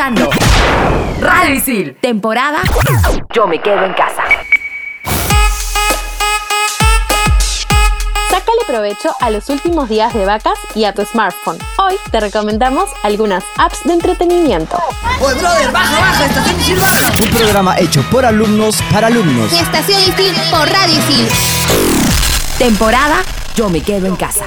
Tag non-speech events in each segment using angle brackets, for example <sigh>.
escuchando Radio Isil, temporada Yo me quedo en casa. Sácale provecho a los últimos días de vacas y a tu smartphone. Hoy te recomendamos algunas apps de entretenimiento. ¡Oye, brother! ¡Baja, baja! ¡Estación Isil, baja! Un programa hecho por alumnos para alumnos. Estación Isil por Radio Isil. Temporada Yo me quedo en casa.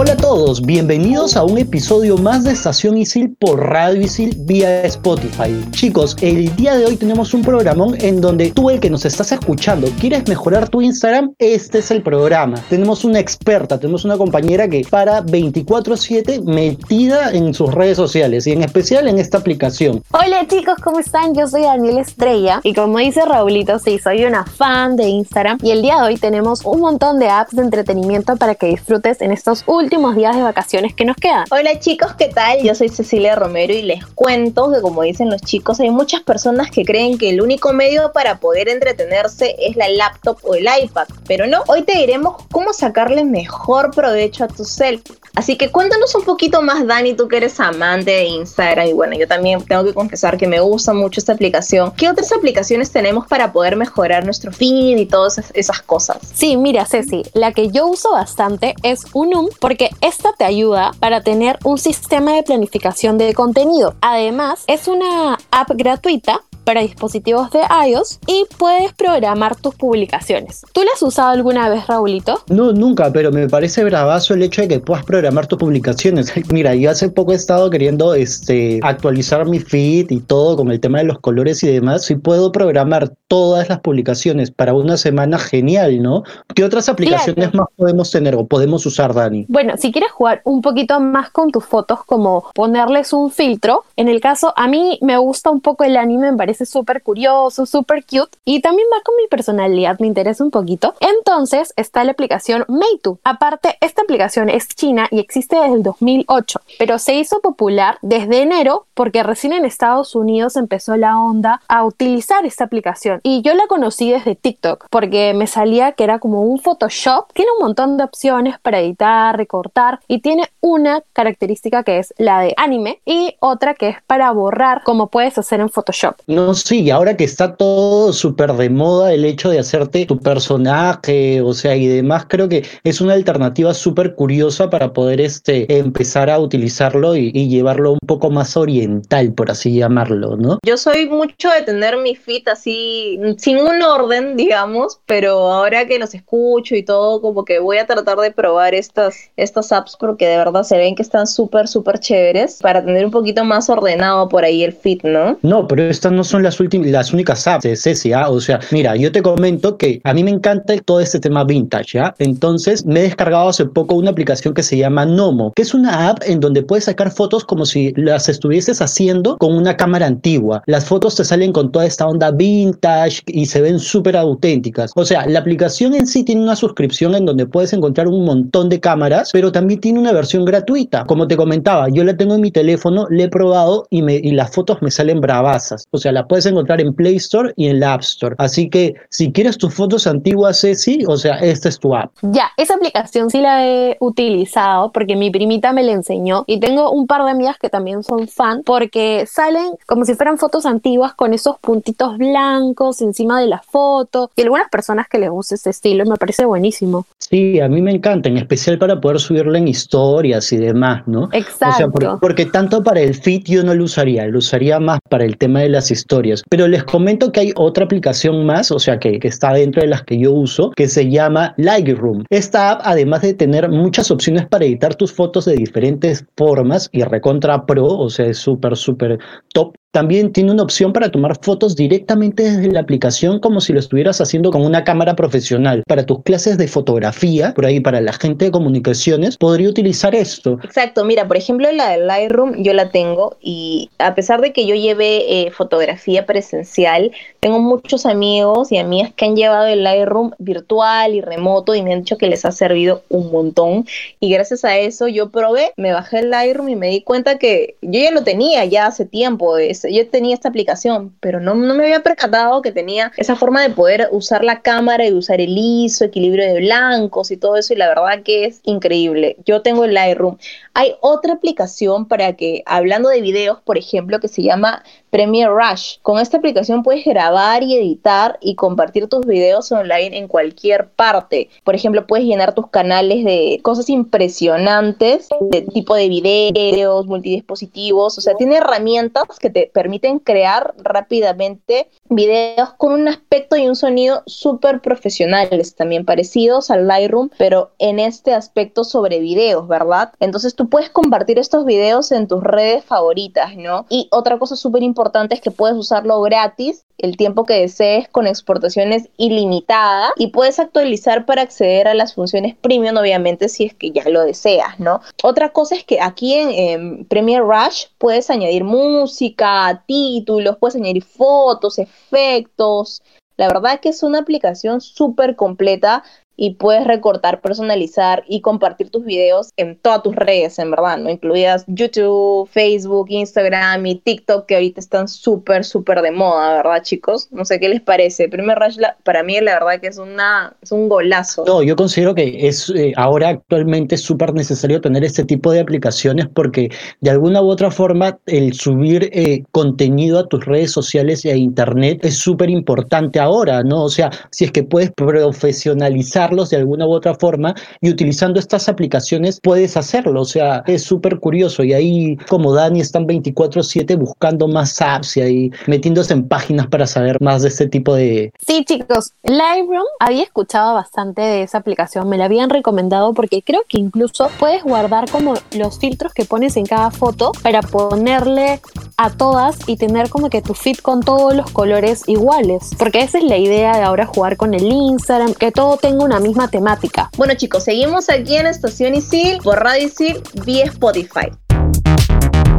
Hola a todos, bienvenidos a un episodio más de Estación Isil por Radio Isil vía Spotify. Chicos, el día de hoy tenemos un programón en donde tú, el que nos estás escuchando, quieres mejorar tu Instagram, este es el programa. Tenemos una experta, tenemos una compañera que para 24/7 metida en sus redes sociales y en especial en esta aplicación. Hola chicos, ¿cómo están? Yo soy Daniel Estrella y como dice Raulito, sí, soy una fan de Instagram y el día de hoy tenemos un montón de apps de entretenimiento para que disfrutes en estos últimos días de vacaciones que nos quedan. Hola chicos, ¿qué tal? Yo soy Cecilia Romero y les cuento que como dicen los chicos, hay muchas personas que creen que el único medio para poder entretenerse es la laptop o el iPad, pero no, hoy te diremos cómo sacarle mejor provecho a tu cel. Así que cuéntanos un poquito más, Dani, tú que eres amante de Instagram y bueno, yo también tengo que confesar que me gusta mucho esta aplicación. ¿Qué otras aplicaciones tenemos para poder mejorar nuestro feed y todas esas cosas? Sí, mira, Ceci, la que yo uso bastante es Unum porque esta te ayuda para tener un sistema de planificación de contenido. Además, es una app gratuita para dispositivos de iOS y puedes programar tus publicaciones. ¿Tú la has usado alguna vez, Raulito? No, nunca, pero me parece bravazo el hecho de que puedas programar tus publicaciones. <laughs> Mira, yo hace poco he estado queriendo este, actualizar mi feed y todo con el tema de los colores y demás. Si puedo programar todas las publicaciones para una semana, genial, ¿no? ¿Qué otras aplicaciones Claro. más podemos tener o podemos usar, Dani? Bueno, si quieres jugar un poquito más con tus fotos, como ponerles un filtro, en el caso, a mí me gusta un poco el anime, me parece súper curioso, súper cute y también va con mi personalidad, me interesa un poquito. Entonces está la aplicación Meitu. Aparte, esta aplicación es china y existe desde el 2008, pero se hizo popular desde enero porque recién en Estados Unidos empezó la onda a utilizar esta aplicación y yo la conocí desde TikTok porque me salía que era como un Photoshop, tiene un montón de opciones para editar, recortar y tiene una característica que es la de anime y otra que es para borrar como puedes hacer en Photoshop. No, sí, ahora que está todo súper de moda el hecho de hacerte tu personaje, o sea, y demás, creo que es una alternativa súper curiosa para poder este, empezar a utilizarlo y, y llevarlo un poco más oriental, por así llamarlo, ¿no? Yo soy mucho de tener mi feed así, sin un orden, digamos, pero ahora que los escucho y todo, como que voy a tratar de probar estas, estas apps porque de verdad se ven que están súper, súper chéveres para tener un poquito más ordenado por ahí el feed, ¿no? No, pero estas no son las las únicas apps de Ceci, ¿ah? O sea, mira, yo te comento que a mí me encanta todo este tema vintage, ¿ya? Entonces me he descargado hace poco una aplicación que se llama Nomo, que es una app en donde puedes sacar fotos como si las estuvieses haciendo con una cámara antigua. Las fotos te salen con toda esta onda vintage y se ven súper auténticas. O sea, la aplicación en sí tiene una suscripción en donde puedes encontrar un montón de cámaras, pero también tiene una versión gratuita. Como te comentaba, yo la tengo en mi teléfono, la he probado y las fotos me salen bravasas. O sea, la puedes encontrar en Play Store y en la App Store. Así que si quieres tus fotos antiguas, Ceci, o sea, esta es tu app. Ya, esa aplicación sí la he utilizado porque mi primita me la enseñó y tengo un par de amigas que también son fan porque salen como si fueran fotos antiguas con esos puntitos blancos encima de la foto y algunas personas que les gusta ese estilo me parece buenísimo. Sí, a mí me encanta, en especial para poder subirla en historias y demás, ¿no? Exacto. O sea, por- porque tanto para el feed yo no lo usaría, lo usaría más para el tema de las historias. Pero les comento que hay otra aplicación más, o sea, que, que está dentro de las que yo uso, que se llama Lightroom. Esta app, además de tener muchas opciones para editar tus fotos de diferentes formas y recontra pro, o sea, es súper, súper top. También tiene una opción para tomar fotos directamente desde la aplicación como si lo estuvieras haciendo con una cámara profesional. Para tus clases de fotografía, por ahí para la gente de comunicaciones, podría utilizar esto. Exacto, mira, por ejemplo, la de Lightroom yo la tengo y a pesar de que yo llevé eh, fotografía presencial, tengo muchos amigos y amigas que han llevado el Lightroom virtual y remoto y me han dicho que les ha servido un montón y gracias a eso yo probé, me bajé el Lightroom y me di cuenta que yo ya lo tenía ya hace tiempo, es, yo tenía esta aplicación, pero no, no me había percatado que tenía esa forma de poder usar la cámara y usar el ISO, equilibrio de blancos y todo eso, y la verdad que es increíble. Yo tengo el Lightroom. Hay otra aplicación para que, hablando de videos, por ejemplo, que se llama Premiere Rush. Con esta aplicación puedes grabar y editar y compartir tus videos online en cualquier parte. Por ejemplo, puedes llenar tus canales de cosas impresionantes, de tipo de videos, multidispositivos. O sea, tiene herramientas que te permiten crear rápidamente videos con un aspecto y un sonido súper profesionales, también parecidos al Lightroom, pero en este aspecto sobre videos, ¿verdad? Entonces tú puedes compartir estos videos en tus redes favoritas, ¿no? Y otra cosa súper importante es que puedes usarlo gratis el tiempo que desees con exportaciones ilimitadas y puedes actualizar para acceder a las funciones premium, obviamente, si es que ya lo deseas, ¿no? Otra cosa es que aquí en, en Premiere Rush puedes añadir música, títulos, puedes añadir fotos, efectos. La verdad que es una aplicación súper completa y puedes recortar, personalizar y compartir tus videos en todas tus redes, en verdad, ¿no? Incluidas YouTube, Facebook, Instagram y TikTok, que ahorita están súper, súper de moda, ¿verdad, chicos? No sé qué les parece. Primer Rush, para mí, la verdad que es, una, es un golazo. No, yo considero que es eh, ahora actualmente es súper necesario tener este tipo de aplicaciones porque de alguna u otra forma el subir eh, contenido a tus redes sociales y a internet es súper importante ahora, ¿no? O sea, si es que puedes profesionalizar de alguna u otra forma y utilizando estas aplicaciones puedes hacerlo. O sea, es súper curioso y ahí como Dani están 24/7 buscando más apps y ahí metiéndose en páginas para saber más de este tipo de... Sí, chicos, Lightroom había escuchado bastante de esa aplicación, me la habían recomendado porque creo que incluso puedes guardar como los filtros que pones en cada foto para ponerle a todas y tener como que tu feed con todos los colores iguales, porque esa es la idea de ahora jugar con el Instagram, que todo tenga una misma temática. Bueno chicos, seguimos aquí en Estación Isil por Radio Isil vía Spotify.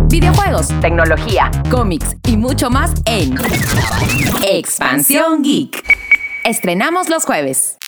Videojuegos, tecnología, cómics y mucho más en Expansión Geek. Estrenamos los jueves.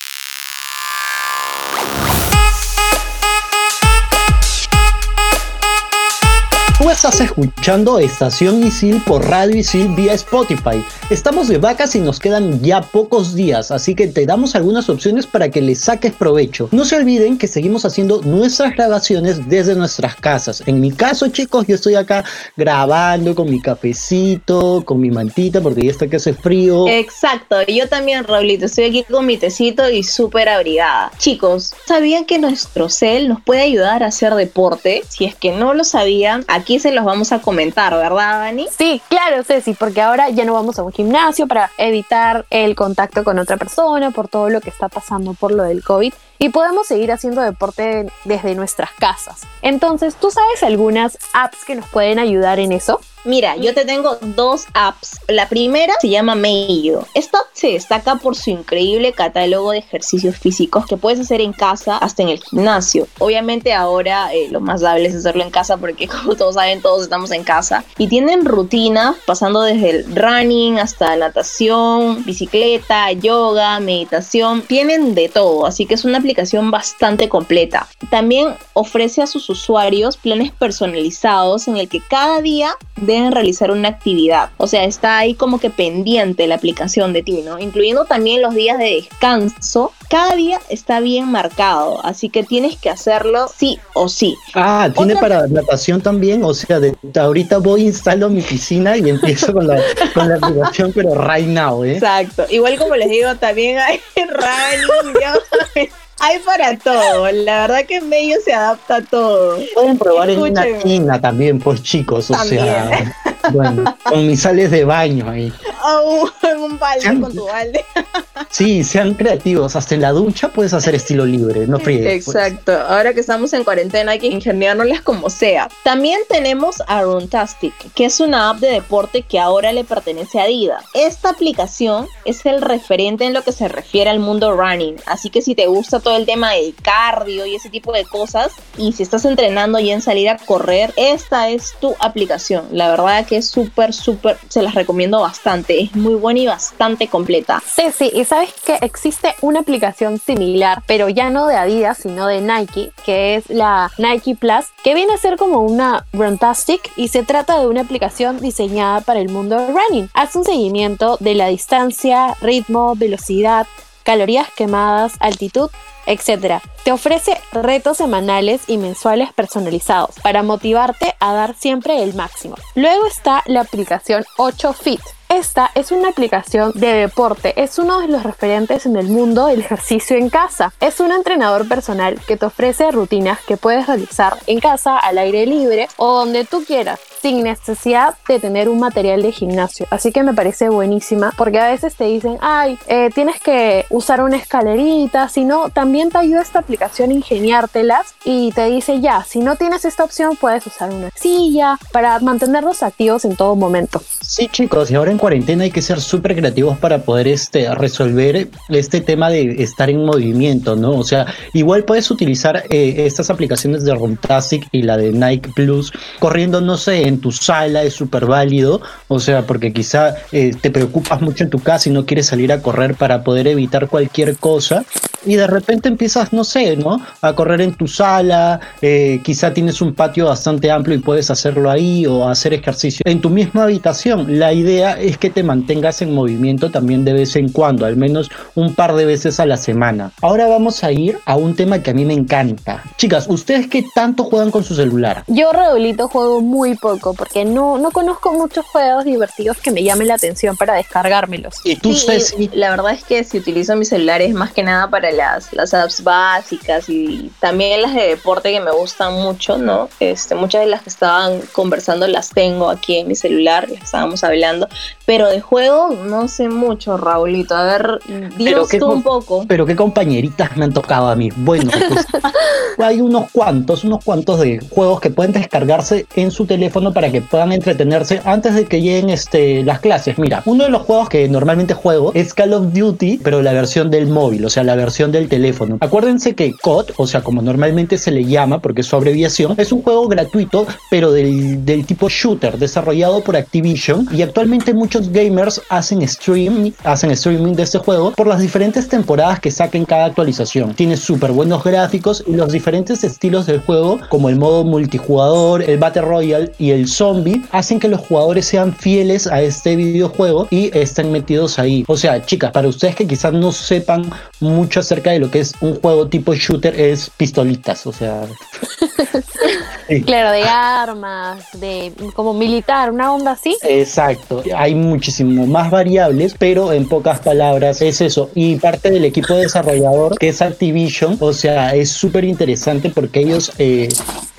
Estás escuchando Estación Isil por Radio Isil vía Spotify. Estamos de vacas y nos quedan ya pocos días, así que te damos algunas opciones para que le saques provecho. No se olviden que seguimos haciendo nuestras grabaciones desde nuestras casas. En mi caso, chicos, yo estoy acá grabando con mi cafecito, con mi mantita, porque ya está que hace frío. Exacto, yo también, Raulito, estoy aquí con mi tecito y súper abrigada. Chicos, ¿sabían que nuestro cel nos puede ayudar a hacer deporte? Si es que no lo sabían, aquí se los vamos a comentar, ¿verdad, Dani? Sí, claro, Ceci, porque ahora ya no vamos a un gimnasio para evitar el contacto con otra persona por todo lo que está pasando por lo del COVID y podemos seguir haciendo deporte desde nuestras casas. Entonces, ¿tú sabes algunas apps que nos pueden ayudar en eso? Mira, yo te tengo dos apps. La primera se llama Meio. Esta se destaca por su increíble catálogo de ejercicios físicos que puedes hacer en casa hasta en el gimnasio. Obviamente ahora eh, lo más dable es hacerlo en casa porque <laughs> como todos saben todos estamos en casa. Y tienen rutinas pasando desde el running hasta natación, bicicleta, yoga, meditación. Tienen de todo, así que es una aplicación bastante completa. También ofrece a sus usuarios planes personalizados en el que cada día deben realizar una actividad. O sea, está ahí como que pendiente la aplicación de ti, ¿no? Incluyendo también los días de descanso. Cada día está bien marcado, así que tienes que hacerlo sí o sí. Ah, tiene para natación también, o sea, de, ahorita voy, instalo mi piscina y empiezo con la, con la aplicación, pero right now, ¿eh? Exacto. Igual como les digo, también hay <laughs> running, hay para todo. La verdad que en medio se adapta a todo. Pueden probar en una tina también, pues chicos. O sea, bueno, con mis sales de baño ahí. Oh, en un balde con tu balde. Sí, sean creativos. Hasta en la ducha puedes hacer estilo libre, no friegues. Pues. Exacto. Ahora que estamos en cuarentena hay que ingeniárnoslas como sea. También tenemos a Runtastic, que es una app de deporte que ahora le pertenece a Adidas. Esta aplicación es el referente en lo que se refiere al mundo running. Así que si te gusta todo el tema del cardio y ese tipo de cosas, y si estás entrenando y en salir a correr, esta es tu aplicación. La verdad que es súper, súper, se las recomiendo bastante. Es muy buena y bastante completa. Sí, sí, y sabes que existe una aplicación similar, pero ya no de Adidas, sino de Nike, que es la Nike Plus, que viene a ser como una Runtastic y se trata de una aplicación diseñada para el mundo running. Hace un seguimiento de la distancia, ritmo, velocidad, calorías quemadas, altitud, etc. Te ofrece retos semanales y mensuales personalizados para motivarte a dar siempre el máximo. Luego está la aplicación 8 Fit. Esta es una aplicación de deporte, es uno de los referentes en el mundo del ejercicio en casa. Es un entrenador personal que te ofrece rutinas que puedes realizar en casa, al aire libre o donde tú quieras sin necesidad de tener un material de gimnasio. Así que me parece buenísima porque a veces te dicen, ay, eh, tienes que usar una escalerita, si no, también te ayuda esta aplicación a ingeniártelas y te dice, ya, si no tienes esta opción, puedes usar una silla para mantenerlos activos en todo momento. Sí, chicos, y ahora en cuarentena hay que ser súper creativos para poder este, resolver este tema de estar en movimiento, ¿no? O sea, igual puedes utilizar eh, estas aplicaciones de Runtastic y la de Nike Plus corriendo, no sé, en tu sala es súper válido, o sea, porque quizá eh, te preocupas mucho en tu casa y no quieres salir a correr para poder evitar cualquier cosa y de repente empiezas, no sé, ¿no? A correr en tu sala, eh, quizá tienes un patio bastante amplio y puedes hacerlo ahí o hacer ejercicio en tu misma habitación. La idea es que te mantengas en movimiento también de vez en cuando, al menos un par de veces a la semana. Ahora vamos a ir a un tema que a mí me encanta. Chicas, ¿ustedes qué tanto juegan con su celular? Yo, Redolito, juego muy poco porque no, no conozco muchos juegos divertidos que me llamen la atención para descargármelos. ¿Y tú, Sí, Ceci? la verdad es que si utilizo mi celular es más que nada para las, las apps básicas y también las de deporte que me gustan mucho, ¿no? Este, muchas de las que estaban conversando las tengo aquí en mi celular, las estábamos hablando, pero de juego no sé mucho, Raulito. A ver, dinos qué tú un poco. Pero qué compañeritas me han tocado a mí. Bueno, pues <laughs> hay unos cuantos, unos cuantos de juegos que pueden descargarse en su teléfono para que puedan entretenerse antes de que lleguen este, las clases. Mira, uno de los juegos que normalmente juego es Call of Duty, pero la versión del móvil, o sea, la versión del teléfono. Acuérdense que COD, o sea, como normalmente se le llama, porque es su abreviación, es un juego gratuito, pero del, del tipo shooter, desarrollado por Activision. Y actualmente muchos gamers hacen stream, hacen streaming de este juego por las diferentes temporadas que saquen cada actualización. Tiene súper buenos gráficos y los diferentes estilos del juego, como el modo multijugador, el Battle Royale y el Zombie, hacen que los jugadores sean fieles a este videojuego y estén metidos ahí. O sea, chicas, para ustedes que quizás no sepan mucho acerca de lo que es un juego tipo shooter, es pistolitas, o sea. <laughs> Sí. Claro, de armas, de como militar, una onda así. Exacto, hay muchísimo más variables, pero en pocas palabras es eso. Y parte del equipo desarrollador, que es Activision, o sea, es súper interesante porque ellos eh,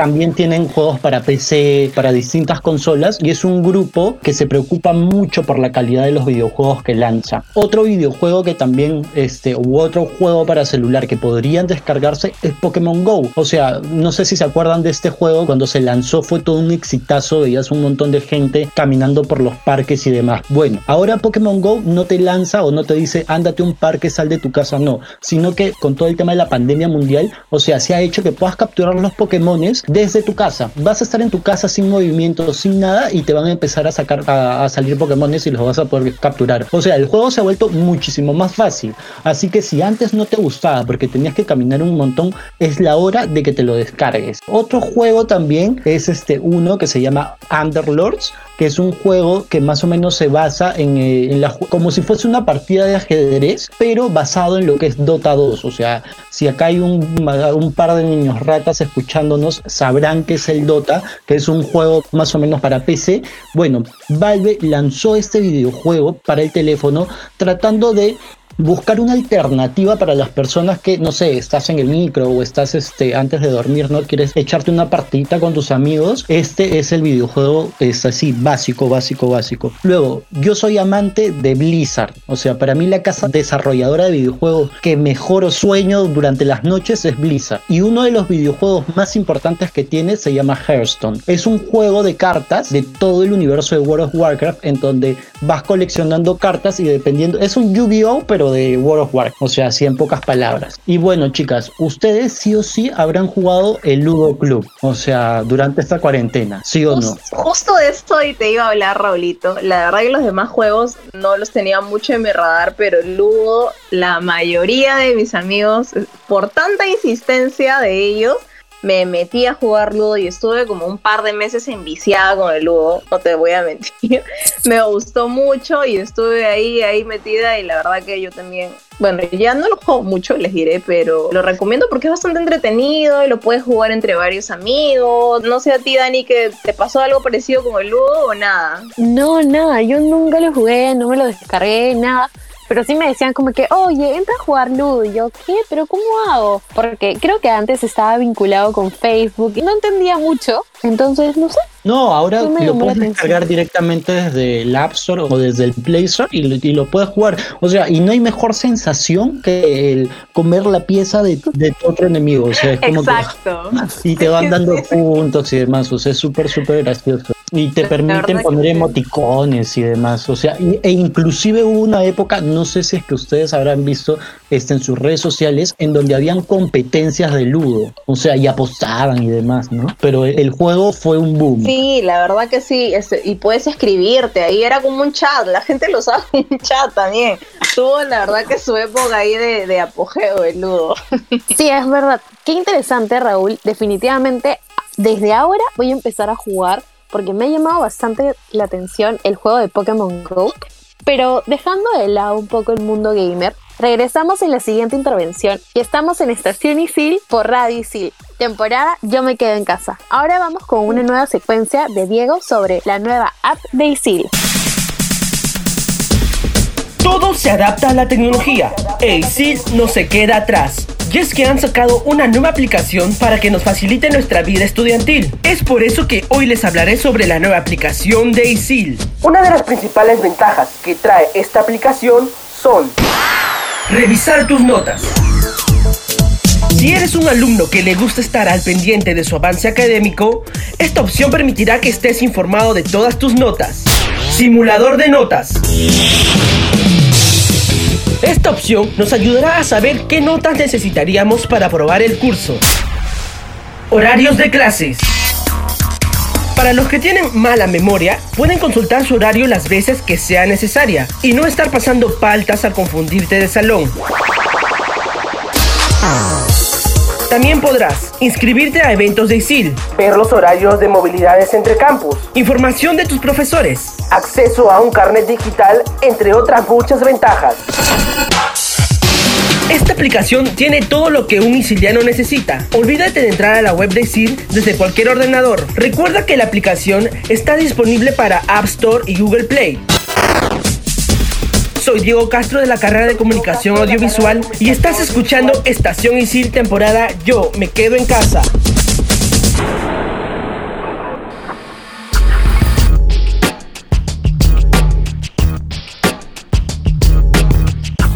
también tienen juegos para PC, para distintas consolas, y es un grupo que se preocupa mucho por la calidad de los videojuegos que lanza. Otro videojuego que también, este, u otro juego para celular que podrían descargarse es Pokémon Go. O sea, no sé si se acuerdan de este juego, cuando se lanzó fue todo un exitazo, veías un montón de gente caminando por los parques y demás. Bueno, ahora Pokémon Go no te lanza o no te dice ándate a un parque, sal de tu casa, no, sino que con todo el tema de la pandemia mundial, o sea, se ha hecho que puedas capturar los Pokémones desde tu casa. Vas a estar en tu casa sin movimiento, sin nada y te van a empezar a sacar a, salir Pokémones y los vas a poder capturar. O sea, el juego se ha vuelto muchísimo más fácil. Así que si antes no te gustaba porque tenías que caminar un montón, es la hora de que te lo descargues. Otro juego también es este uno que se llama Underlords, que es un juego que más o menos se basa en, eh, la como si fuese una partida de ajedrez, pero basado en lo que es Dota 2. O sea, si acá hay un, un par de niños ratas escuchándonos, sabrán que es el Dota, que es un juego más o menos para PC. Bueno, Valve lanzó este videojuego para el teléfono tratando de buscar una alternativa para las personas que, no sé, estás en el micro o estás este, antes de dormir, ¿no? Quieres echarte una partidita con tus amigos. Este es el videojuego, es así, básico, básico, básico. Luego, yo soy amante de Blizzard. O sea, para mí la casa desarrolladora de videojuegos que mejor sueño durante las noches es Blizzard. Y uno de los videojuegos más importantes que tiene se llama Hearthstone. Es un juego de cartas de todo el universo de World of Warcraft en donde vas coleccionando cartas y dependiendo, es un Yu-Gi-Oh pero de World of Warcraft, o sea, así en pocas palabras. Y bueno, chicas, ustedes sí o sí habrán jugado el Ludo Club, o sea, durante esta cuarentena, ¿sí o no? Justo de esto y te iba a hablar, Raulito. La verdad que los demás juegos no los tenía mucho en mi radar, pero el Ludo, la mayoría de mis amigos, por tanta insistencia de ellos, me metí a jugar Ludo y estuve como un par de meses enviciada con el Ludo, no te voy a <laughs> mentir. me gustó mucho y estuve ahí, ahí metida y la verdad que yo también, bueno, ya no lo juego mucho, les diré, pero lo recomiendo porque es bastante entretenido y lo puedes jugar entre varios amigos. No sé a ti, Dani, que te pasó algo parecido con el Ludo o nada. No, nada, yo nunca lo jugué, no me lo descargué, nada pero sí me decían como que, oye, entra a jugar Ludo. Y yo, ¿qué? ¿Pero cómo hago? Porque creo que antes estaba vinculado con Facebook y no entendía mucho. Entonces, no sé, no, ahora lo puedes descargar directamente desde el App Store o desde el Play Store y, lo puedes jugar. O sea, y no hay mejor sensación que el comer la pieza de, de otro enemigo. O sea, es como Exacto. y te van dando puntos y demás. O sea, es súper, súper gracioso. Y te permiten poner emoticones y demás. O sea, e inclusive hubo una época, no sé si es que ustedes habrán visto este, en sus redes sociales, en donde habían competencias de ludo. O sea, y apostaban y demás, ¿no? Pero el juego fue un boom. Sí, la verdad que sí, este, y puedes escribirte, ahí era como un chat, la gente lo sabe, un chat también. Tuvo la verdad que su época ahí de, de apogeo el ludo. <laughs> Sí, es verdad. Qué interesante, Raúl. Definitivamente, desde ahora voy a empezar a jugar porque me ha llamado bastante la atención el juego de Pokémon Go. Pero dejando de lado un poco el mundo gamer, regresamos en la siguiente intervención y estamos en Estación Isil por Radio Isil. Temporada Yo me quedo en casa. Ahora vamos con una nueva secuencia de Diego sobre la nueva app de Isil. Todo se adapta a la tecnología Isil no se queda atrás. Y es que han sacado una nueva aplicación para que nos facilite nuestra vida estudiantil. Es por eso que hoy les hablaré sobre la nueva aplicación de ISIL. Una de las principales ventajas que trae esta aplicación son revisar tus notas. Si eres un alumno que le gusta estar al pendiente de su avance académico, esta opción permitirá que estés informado de todas tus notas. Simulador de notas. Esta opción nos ayudará a saber qué notas necesitaríamos para aprobar el curso. Horarios de clases. Para los que tienen mala memoria, pueden consultar su horario las veces que sea necesaria y no estar pasando paltas al confundirte de salón. También podrás inscribirte a eventos de ISIL, ver los horarios de movilidades entre campus, información de tus profesores, acceso a un carnet digital, entre otras muchas ventajas. Esta aplicación tiene todo lo que un isiliano necesita. Olvídate de entrar a la web de ISIL desde cualquier ordenador. Recuerda que la aplicación está disponible para App Store y Google Play. Soy Diego Castro de la carrera de Comunicación Audiovisual y estás escuchando Estación Isil temporada Yo me quedo en casa.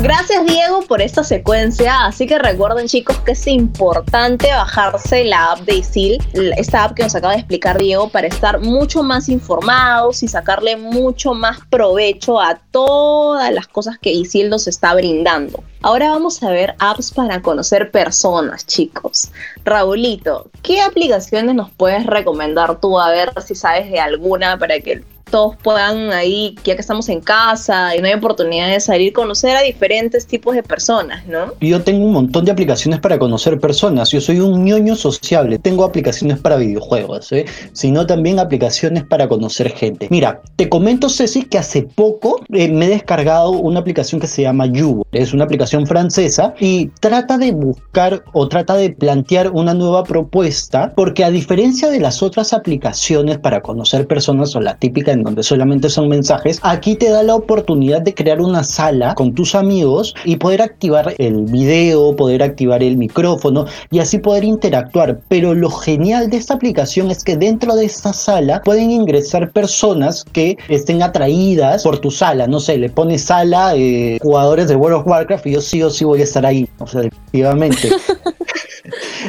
Gracias Diego por esta secuencia, así que recuerden chicos que es importante bajarse la app de ISIL, esta app que nos acaba de explicar Diego, para estar mucho más informados y sacarle mucho más provecho a todas las cosas que ISIL nos está brindando. Ahora vamos a ver apps para conocer personas, chicos. Raulito, ¿qué aplicaciones nos puedes recomendar tú? A ver si sabes de alguna para que todos puedan ahí, ya que estamos en casa y no hay oportunidad de salir, conocer a diferentes tipos de personas, ¿no? Yo tengo un montón de aplicaciones para conocer personas. Yo soy un ñoño sociable. Tengo aplicaciones para videojuegos, ¿eh? sino también aplicaciones para conocer gente. Mira, te comento, Ceci, que hace poco eh, me he descargado una aplicación que se llama Yubo. Es una aplicación francesa y trata de buscar o trata de plantear una nueva propuesta, porque a diferencia de las otras aplicaciones para conocer personas o la típica donde solamente son mensajes, aquí te da la oportunidad de crear una sala con tus amigos y poder activar el video, poder activar el micrófono y así poder interactuar. Pero lo genial de esta aplicación es que dentro de esta sala pueden ingresar personas que estén atraídas por tu sala. No sé, le pones sala eh, jugadores de World of Warcraft y yo sí o sí voy a estar ahí. O sea, definitivamente. <laughs>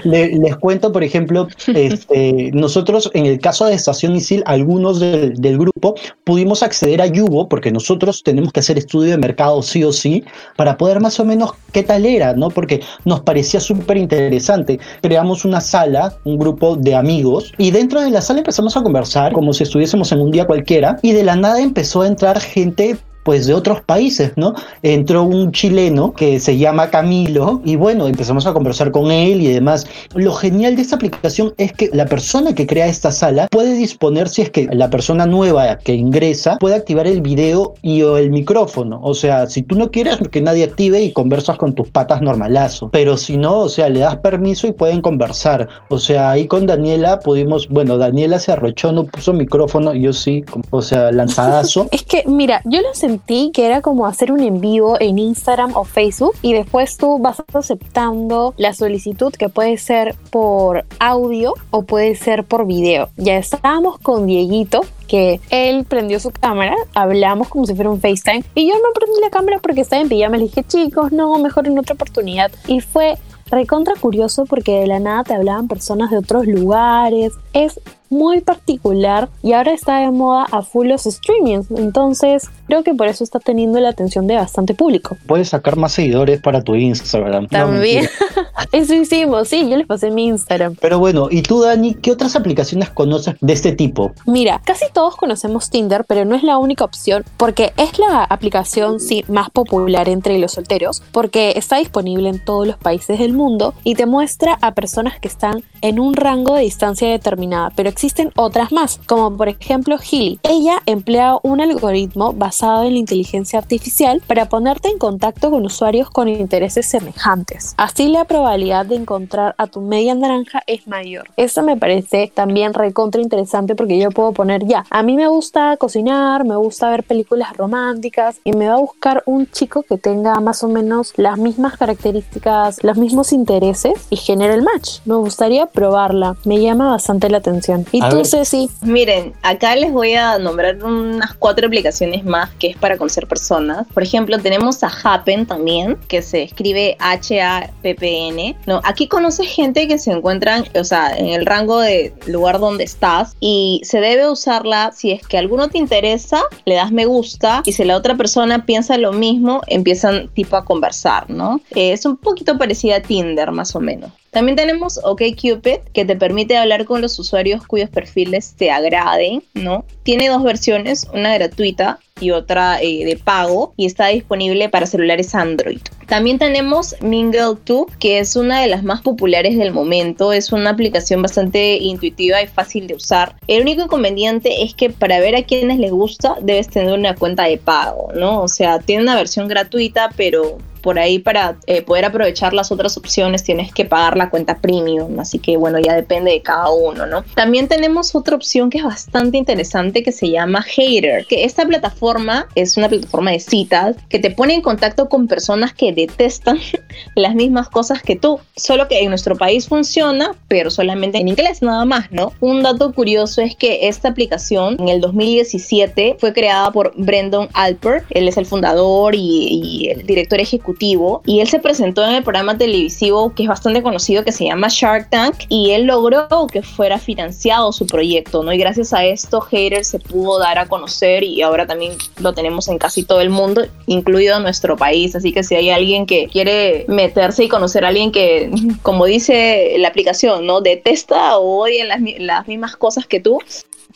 Le- les cuento, por ejemplo, este, nosotros en el caso de Estación Isil, algunos del, grupo pudimos acceder a Yubo porque nosotros tenemos que hacer estudio de mercado sí o sí para poder más o menos qué tal era, ¿no? Porque nos parecía súper interesante. Creamos una sala, un grupo de amigos y dentro de la sala empezamos a conversar como si estuviésemos en un día cualquiera y de la nada empezó a entrar gente pues de otros países, ¿no? Entró un chileno que se llama Camilo y bueno, empezamos a conversar con él y demás. Lo genial de esta aplicación es que la persona que crea esta sala puede disponer, si es que la persona nueva que ingresa, puede activar el video y o el micrófono. O sea, si tú no quieres que nadie active y conversas con tus patas normalazo. Pero si no, o sea, le das permiso y pueden conversar. O sea, ahí con Daniela pudimos, bueno, Daniela se arrochó, no puso micrófono, yo sí, o sea, <laughs> lanzadazo. Es que, mira, yo lo sentí que era como hacer un en vivo en Instagram o Facebook y después tú vas aceptando la solicitud que puede ser por audio o puede ser por video. Ya estábamos con Dieguito que él prendió su cámara, hablamos como si fuera un FaceTime y yo no prendí la cámara porque estaba en pijama, le dije chicos, no, mejor en otra oportunidad y fue recontra curioso porque de la nada te hablaban personas de otros lugares, es muy particular y ahora está de moda a full los streamings, entonces creo que por eso está teniendo la atención de bastante público. Puedes sacar más seguidores para tu Instagram. También, <laughs> eso hicimos, sí, yo les pasé mi Instagram. Pero bueno, ¿y tú, Dani, qué otras aplicaciones conoces de este tipo? Mira, casi todos conocemos Tinder, pero no es la única opción porque es la aplicación sí más popular entre los solteros porque está disponible en todos los países del mundo y te muestra a personas que están en un rango de distancia determinada, pero existen otras más, como por ejemplo Healy. Ella emplea un algoritmo basado en la inteligencia artificial para ponerte en contacto con usuarios con intereses semejantes. Así la probabilidad de encontrar a tu media naranja es mayor. Eso me parece también recontra interesante porque yo puedo poner ya, a mí me gusta cocinar, me gusta ver películas románticas y me va a buscar un chico que tenga más o menos las mismas características, los mismos intereses y genera el match. Me gustaría probarla, me llama bastante la atención. ¿Y A tú, ver. Ceci? Miren, acá les voy a nombrar unas cuatro aplicaciones más que es para conocer personas. Por ejemplo, tenemos a Happen también, que se escribe H-A-P-P-N. No, aquí conoces gente que se encuentran, o sea, en el rango de lugar donde estás y se debe usarla si es que alguno te interesa, le das me gusta y si la otra persona piensa lo mismo, empiezan tipo a conversar, ¿no? Eh, es un poquito parecida a Más o menos. También tenemos OkCupid, que te permite hablar con los usuarios cuyos perfiles te agraden, ¿no? Tiene dos versiones, una gratuita y otra eh, de pago, y está disponible para celulares Android. También tenemos Mingle2, que es una de las más populares del momento. Es una aplicación bastante intuitiva y fácil de usar. El único inconveniente es que para ver a quienes les gusta debes tener una cuenta de pago, ¿no? O sea, tiene una versión gratuita, pero por ahí para eh, poder aprovechar las otras opciones tienes que pagar la cuenta premium, así que bueno, ya depende de cada uno, ¿no? También tenemos otra opción que es bastante interesante que se llama Hater, que esta plataforma es una plataforma de citas que te pone en contacto con personas que detestan <laughs> las mismas cosas que tú, solo que en nuestro país funciona, pero solamente en inglés nada más, ¿no? Un dato curioso es que esta aplicación en el 2017 fue creada por Brendan Alper, él es el fundador y, y el director ejecutivo y él se presentó en el programa televisivo que es bastante conocido que se llama Shark Tank y él logró que fuera financiado su proyecto, ¿no? Y gracias a esto Hater se pudo dar a conocer y ahora también lo tenemos en casi todo el mundo, incluido nuestro país, así que si hay alguien que quiere meterse y conocer a alguien que, como dice la aplicación, ¿no? Detesta o odia las, las mismas cosas que tú,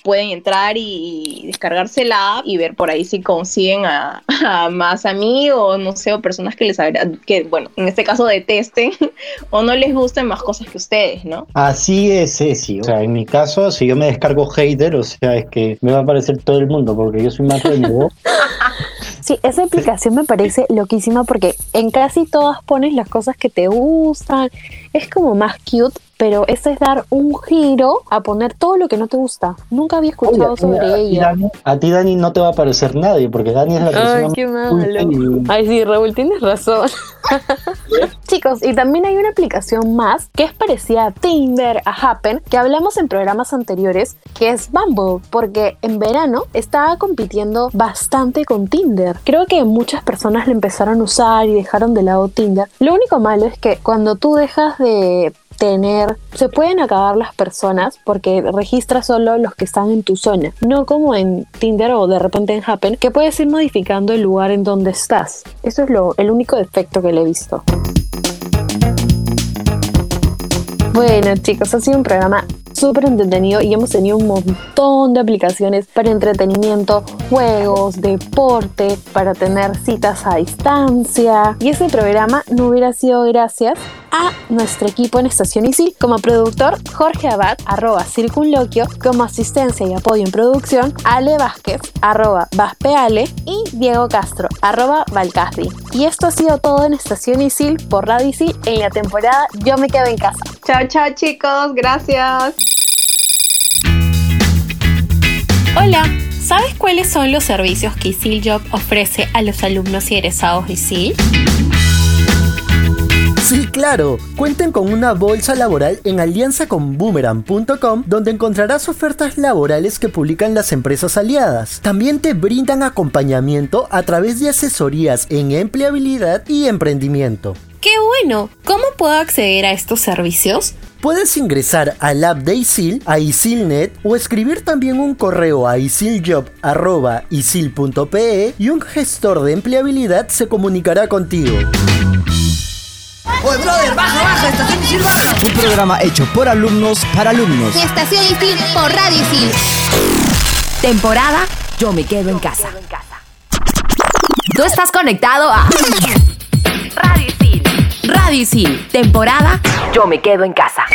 pueden entrar y descargarse la app y ver por ahí si consiguen a, <laughs> a más amigos, no sé, o personas que les que, bueno, en este caso detesten <laughs> o no les gusten más cosas que ustedes, ¿no? Así es, Ceci. O sea, en mi caso, si yo me descargo hater, o sea, es que me va a aparecer todo el mundo porque yo soy más nuevo. <laughs> Sí, esa aplicación me parece loquísima porque en casi todas pones las cosas que te gustan. Es como más cute, pero eso es dar un giro a poner todo lo que no te gusta. Nunca había escuchado Oye, sobre a ti, ella. Dani, a ti, Dani, no te va a aparecer nadie porque Dani es la persona Ay, qué malo. y- Ay, sí, Raúl, tienes razón. <laughs> Chicos, y también hay una aplicación más que es parecida a Tinder, a Happen, que hablamos en programas anteriores, que es Bumble, porque en verano estaba compitiendo bastante con Tinder. Creo que muchas personas lo empezaron a usar y dejaron de lado Tinder. Lo único malo es que cuando tú dejas de tener, se pueden acabar las personas porque registra solo los que están en tu zona, no como en Tinder o de repente en Happen, que puedes ir modificando el lugar en donde estás. Eso es lo, el único defecto que le he visto. Bueno chicos, ha sido un programa súper entretenido y hemos tenido un montón de aplicaciones para entretenimiento, juegos, deporte, para tener citas a distancia. Y ese programa no hubiera sido gracias a nuestro equipo en Estación Isil. Como productor, Jorge Abad, arroba Circunloquio. Como asistencia y apoyo en producción, Ale Vázquez, arroba Vaspeale. Y Diego Castro, arroba Valcasdi. Y esto ha sido todo en Estación Isil por Radio Isil en la temporada Yo me quedo en casa. Chao, chao chicos, gracias. Hola, ¿sabes cuáles son los servicios que Isil Job ofrece a los alumnos y egresados de Isil? Sí, claro. Cuenten con una bolsa laboral en alianza con boomerang.com donde encontrarás ofertas laborales que publican las empresas aliadas. También te brindan acompañamiento a través de asesorías en empleabilidad y emprendimiento. ¡Qué bueno! ¿Cómo puedo acceder a estos servicios? Puedes ingresar al app de ISIL, a ISILNet o escribir también un correo a isiljob.isil.pe y un gestor de empleabilidad se comunicará contigo. ¡Oye, brother! ¡Baja, baja! ¡Estación Isil baja! Un programa hecho por alumnos para alumnos. Estación Isil por Radio Isil. Temporada Yo me quedo en casa. Tú estás conectado a Radio Isil. Radio Isil. Temporada Yo me quedo en casa.